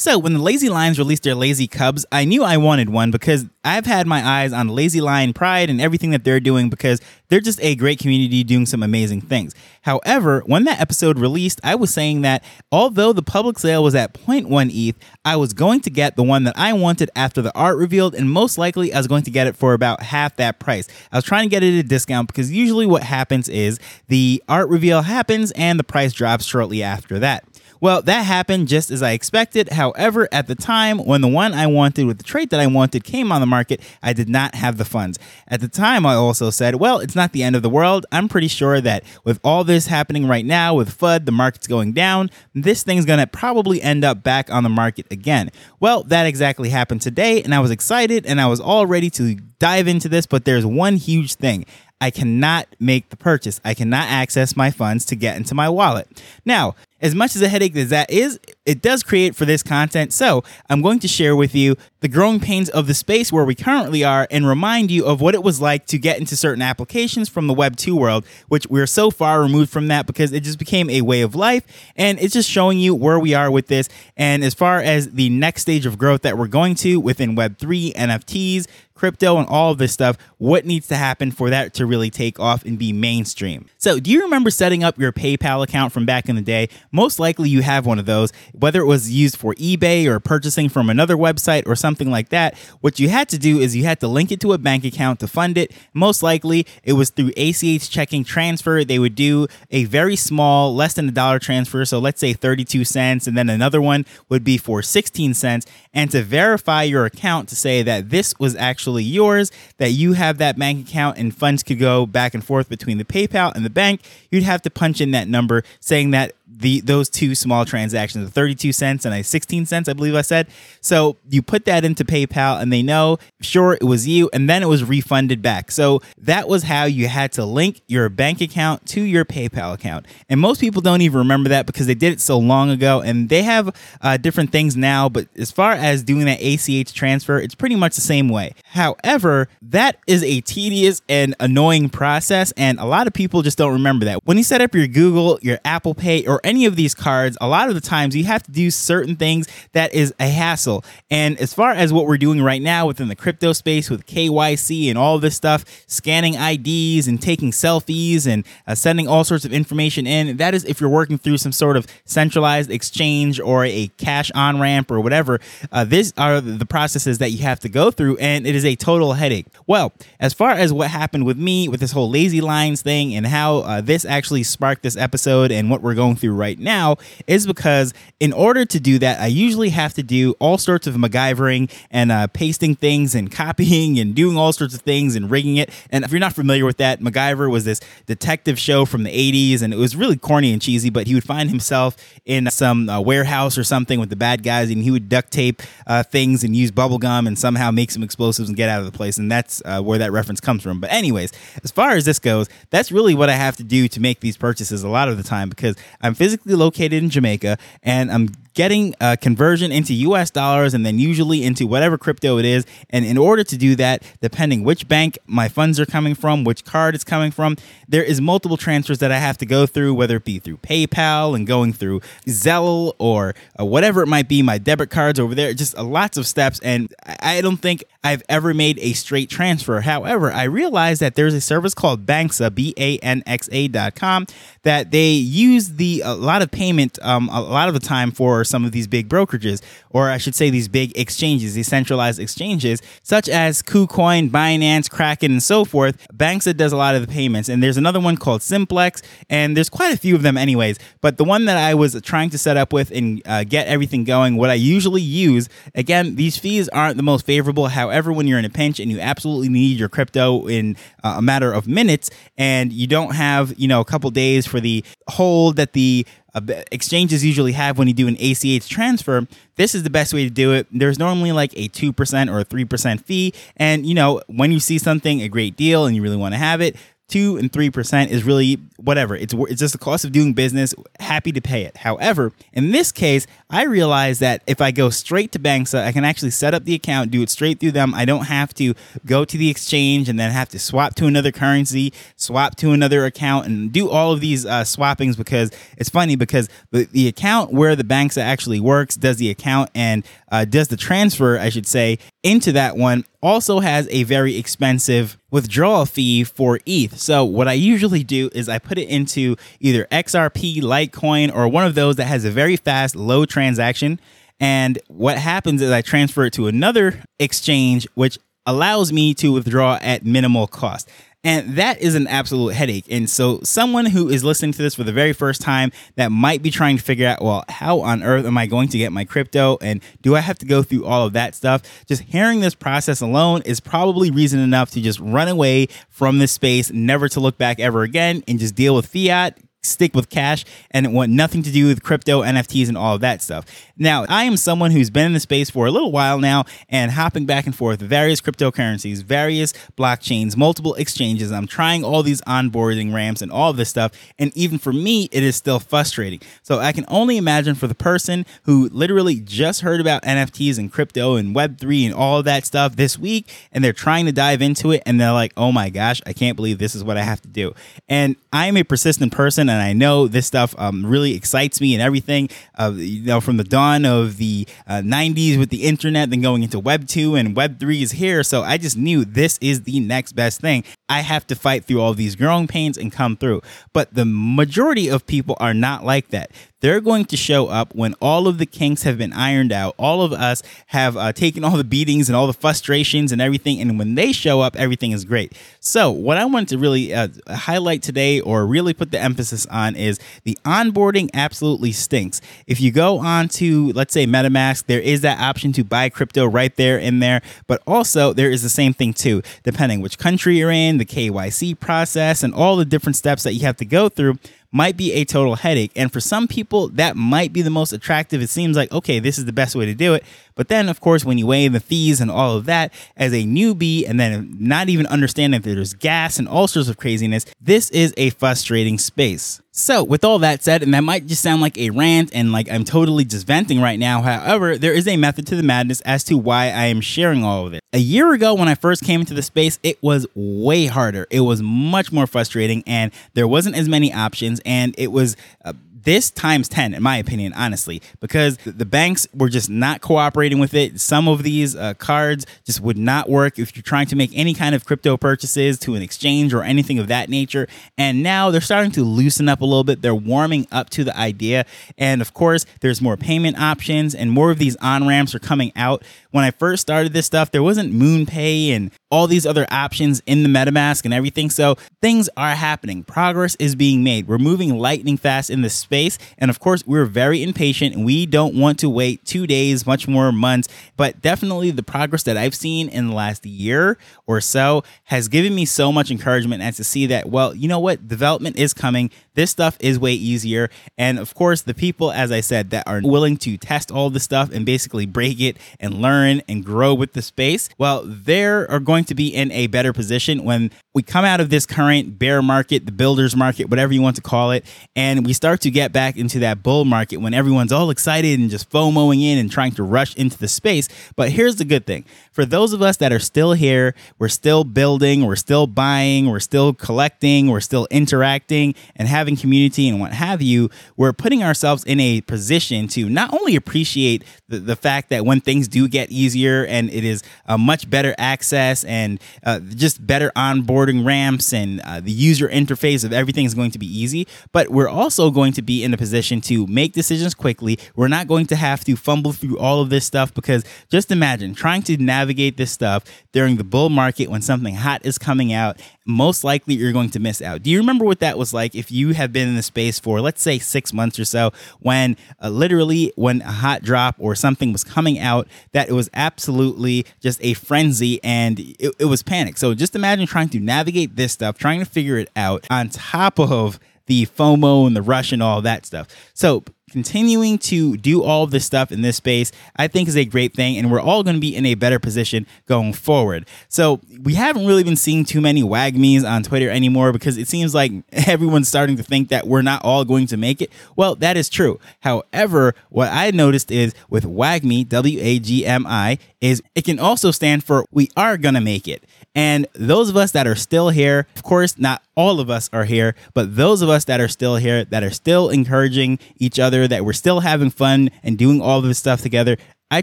So, when the Lazy Lions released their Lazy Cubs, I knew I wanted one because I've had my eyes on Lazy Lion Pride and everything that they're doing because they're just a great community doing some amazing things. However, when that episode released, I was saying that although the public sale was at 0.1 ETH, I was going to get the one that I wanted after the art revealed, and most likely I was going to get it for about half that price. I was trying to get it at a discount because usually what happens is the art reveal happens and the price drops shortly after that. Well, that happened just as I expected. However, at the time when the one I wanted with the trait that I wanted came on the market, I did not have the funds. At the time, I also said, well, it's not the end of the world. I'm pretty sure that with all this happening right now, with FUD, the market's going down, this thing's going to probably end up back on the market again. Well, that exactly happened today, and I was excited and I was all ready to dive into this, but there's one huge thing. I cannot make the purchase. I cannot access my funds to get into my wallet. Now, as much as a headache as that is, it does create for this content. So I'm going to share with you the growing pains of the space where we currently are and remind you of what it was like to get into certain applications from the Web 2 world, which we're so far removed from that because it just became a way of life. And it's just showing you where we are with this. And as far as the next stage of growth that we're going to within Web 3, NFTs, crypto and all of this stuff, what needs to happen for that to really take off and be mainstream. So, do you remember setting up your PayPal account from back in the day? Most likely you have one of those, whether it was used for eBay or purchasing from another website or something like that. What you had to do is you had to link it to a bank account to fund it. Most likely it was through ACH checking transfer. They would do a very small, less than a dollar transfer. So, let's say 32 cents, and then another one would be for 16 cents. And to verify your account to say that this was actually actually yours, that you have that bank account and funds could go back and forth between the PayPal and the bank, you'd have to punch in that number saying that the those two small transactions, the 32 cents and a 16 cents, I believe I said. So you put that into PayPal and they know, sure, it was you, and then it was refunded back. So that was how you had to link your bank account to your PayPal account. And most people don't even remember that because they did it so long ago and they have uh, different things now. But as far as doing that ACH transfer, it's pretty much the same way. However, that is a tedious and annoying process, and a lot of people just don't remember that. When you set up your Google, your Apple Pay, or any of these cards, a lot of the times you have to do certain things that is a hassle. And as far as what we're doing right now within the crypto space with KYC and all this stuff, scanning IDs and taking selfies and uh, sending all sorts of information in, that is if you're working through some sort of centralized exchange or a cash on ramp or whatever. Uh, these are the processes that you have to go through, and it is a total headache. Well, as far as what happened with me with this whole Lazy Lions thing and how uh, this actually sparked this episode and what we're going through right now is because in order to do that, I usually have to do all sorts of MacGyvering and uh, pasting things and copying and doing all sorts of things and rigging it. And if you're not familiar with that, MacGyver was this detective show from the 80s and it was really corny and cheesy, but he would find himself in some uh, warehouse or something with the bad guys and he would duct tape uh, things and use bubble gum and somehow make some explosives and get out of the place. And that's uh, where that reference comes from. But, anyways, as far as this goes, that's really what I have to do to make these purchases a lot of the time because I'm physically located in Jamaica and I'm getting a conversion into US dollars and then usually into whatever crypto it is. And in order to do that, depending which bank my funds are coming from, which card it's coming from, there is multiple transfers that I have to go through, whether it be through PayPal and going through Zelle or uh, whatever it might be, my debit cards over there, just uh, lots of steps. And I don't think I've ever made a straight transfer. However, I realized that there's a service called Banxa, B A N X A.com, that they use the a lot of payment um, a lot of the time for some of these big brokerages, or I should say these big exchanges, these centralized exchanges, such as KuCoin, Binance, Kraken, and so forth. Banxa that does a lot of the payments, and there's another one called Simplex, and there's quite a few of them, anyways. But the one that I was trying to set up with and uh, get everything going, what I usually use, again, these fees aren't the most favorable. However, when you're in a pinch and you absolutely need your crypto in uh, a matter of minutes, and you don't have, you know, a couple days for the hold that the exchanges usually have when you do an ACH transfer, this is the best way to do it. There's normally like a 2% or a 3% fee. And, you know, when you see something, a great deal, and you really want to have it, two and three percent is really whatever. It's it's just the cost of doing business. Happy to pay it. However, in this case, I realize that if I go straight to Banxa, I can actually set up the account, do it straight through them. I don't have to go to the exchange and then have to swap to another currency, swap to another account, and do all of these uh, swappings because it's funny because the, the account where the Banxa actually works does the account and uh, does the transfer, I should say, into that one also has a very expensive withdrawal fee for ETH. So what I usually do is I put it into either XRP, Litecoin, or one of those that has a very fast, low transaction. And what happens is I transfer it to another exchange, which allows me to withdraw at minimal cost. And that is an absolute headache. And so, someone who is listening to this for the very first time that might be trying to figure out, well, how on earth am I going to get my crypto? And do I have to go through all of that stuff? Just hearing this process alone is probably reason enough to just run away from this space, never to look back ever again, and just deal with fiat, stick with cash and want nothing to do with crypto, NFTs, and all of that stuff. Now, I am someone who's been in the space for a little while now and hopping back and forth various cryptocurrencies, various blockchains, multiple exchanges. I'm trying all these onboarding ramps and all this stuff. And even for me, it is still frustrating. So I can only imagine for the person who literally just heard about NFTs and crypto and Web3 and all that stuff this week, and they're trying to dive into it, and they're like, oh my gosh, I can't believe this is what I have to do. And I'm a persistent person, and I know this stuff um, really excites me and everything. Uh, you know, from the dawn of the uh, 90s with the internet, then going into Web 2 and Web 3 is here. So I just knew this is the next best thing. I have to fight through all these growing pains and come through. But the majority of people are not like that. They're going to show up when all of the kinks have been ironed out. All of us have uh, taken all the beatings and all the frustrations and everything. And when they show up, everything is great. So, what I wanted to really uh, highlight today or really put the emphasis on is the onboarding absolutely stinks. If you go on to, let's say, MetaMask, there is that option to buy crypto right there in there. But also, there is the same thing too, depending which country you're in, the KYC process, and all the different steps that you have to go through might be a total headache. And for some people, that might be the most attractive. It seems like, okay, this is the best way to do it. But then, of course, when you weigh in the fees and all of that as a newbie, and then not even understanding that there's gas and all sorts of craziness, this is a frustrating space. So, with all that said, and that might just sound like a rant and like I'm totally just venting right now, however, there is a method to the madness as to why I am sharing all of it. A year ago, when I first came into the space, it was way harder. It was much more frustrating, and there wasn't as many options, and it was uh, this times 10 in my opinion honestly because the banks were just not cooperating with it. Some of these uh, cards just would not work if you're trying to make any kind of crypto purchases to an exchange or anything of that nature. And now they're starting to loosen up a little bit. They're warming up to the idea. And of course there's more payment options and more of these on ramps are coming out. When i first started this stuff there wasn't moonpay and all these other options in the metamask and everything. So things are happening. Progress is being made. We're moving lightning fast in the space. And of course, we're very impatient we don't want to wait two days, much more months. But definitely the progress that I've seen in the last year or so has given me so much encouragement and to see that, well, you know what? Development is coming. This stuff is way easier. And of course, the people, as I said, that are willing to test all the stuff and basically break it and learn and grow with the space, well, they are going to be in a better position when we come out of this current bear market, the builder's market, whatever you want to call it, and we start to get back into that bull market when everyone's all excited and just FOMOing in and trying to rush into the space. But here's the good thing for those of us that are still here, we're still building, we're still buying, we're still collecting, we're still interacting and having community and what have you, we're putting ourselves in a position to not only appreciate the, the fact that when things do get easier and it is a much better access and uh, just better onboarding ramps and uh, the user interface of everything is going to be easy, but we're also going to be in a position to make decisions quickly. We're not going to have to fumble through all of this stuff because just imagine trying to navigate this stuff during the bull market when something hot is coming out. Most likely you're going to miss out. Do you remember what that was like if you have been in the space for, let's say, six months or so, when uh, literally when a hot drop or something was coming out, that it was absolutely just a frenzy and it, it was panic. So just imagine trying to navigate this stuff, trying to figure it out on top of the FOMO and the rush and all that stuff. So continuing to do all of this stuff in this space, I think is a great thing. And we're all going to be in a better position going forward. So we haven't really been seeing too many WAGMIs on Twitter anymore because it seems like everyone's starting to think that we're not all going to make it. Well, that is true. However, what I noticed is with WAGMI, W A G M I, is it can also stand for we are going to make it. And those of us that are still here, of course, not all of us are here, but those of us that are still here, that are still encouraging each other, that we're still having fun and doing all this stuff together, I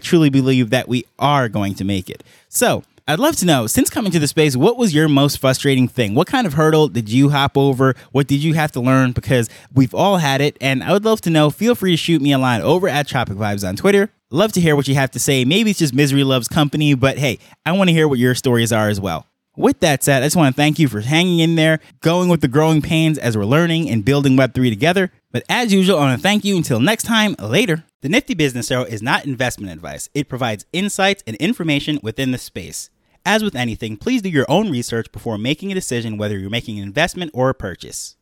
truly believe that we are going to make it. So, I'd love to know, since coming to the space, what was your most frustrating thing? What kind of hurdle did you hop over? What did you have to learn? Because we've all had it, and I would love to know. Feel free to shoot me a line over at Tropic Vibes on Twitter. Love to hear what you have to say. Maybe it's just misery loves company, but hey, I want to hear what your stories are as well. With that said, I just want to thank you for hanging in there, going with the growing pains as we're learning and building Web3 together. But as usual, I want to thank you until next time, later. The Nifty Business Arrow is not investment advice, it provides insights and information within the space. As with anything, please do your own research before making a decision whether you're making an investment or a purchase.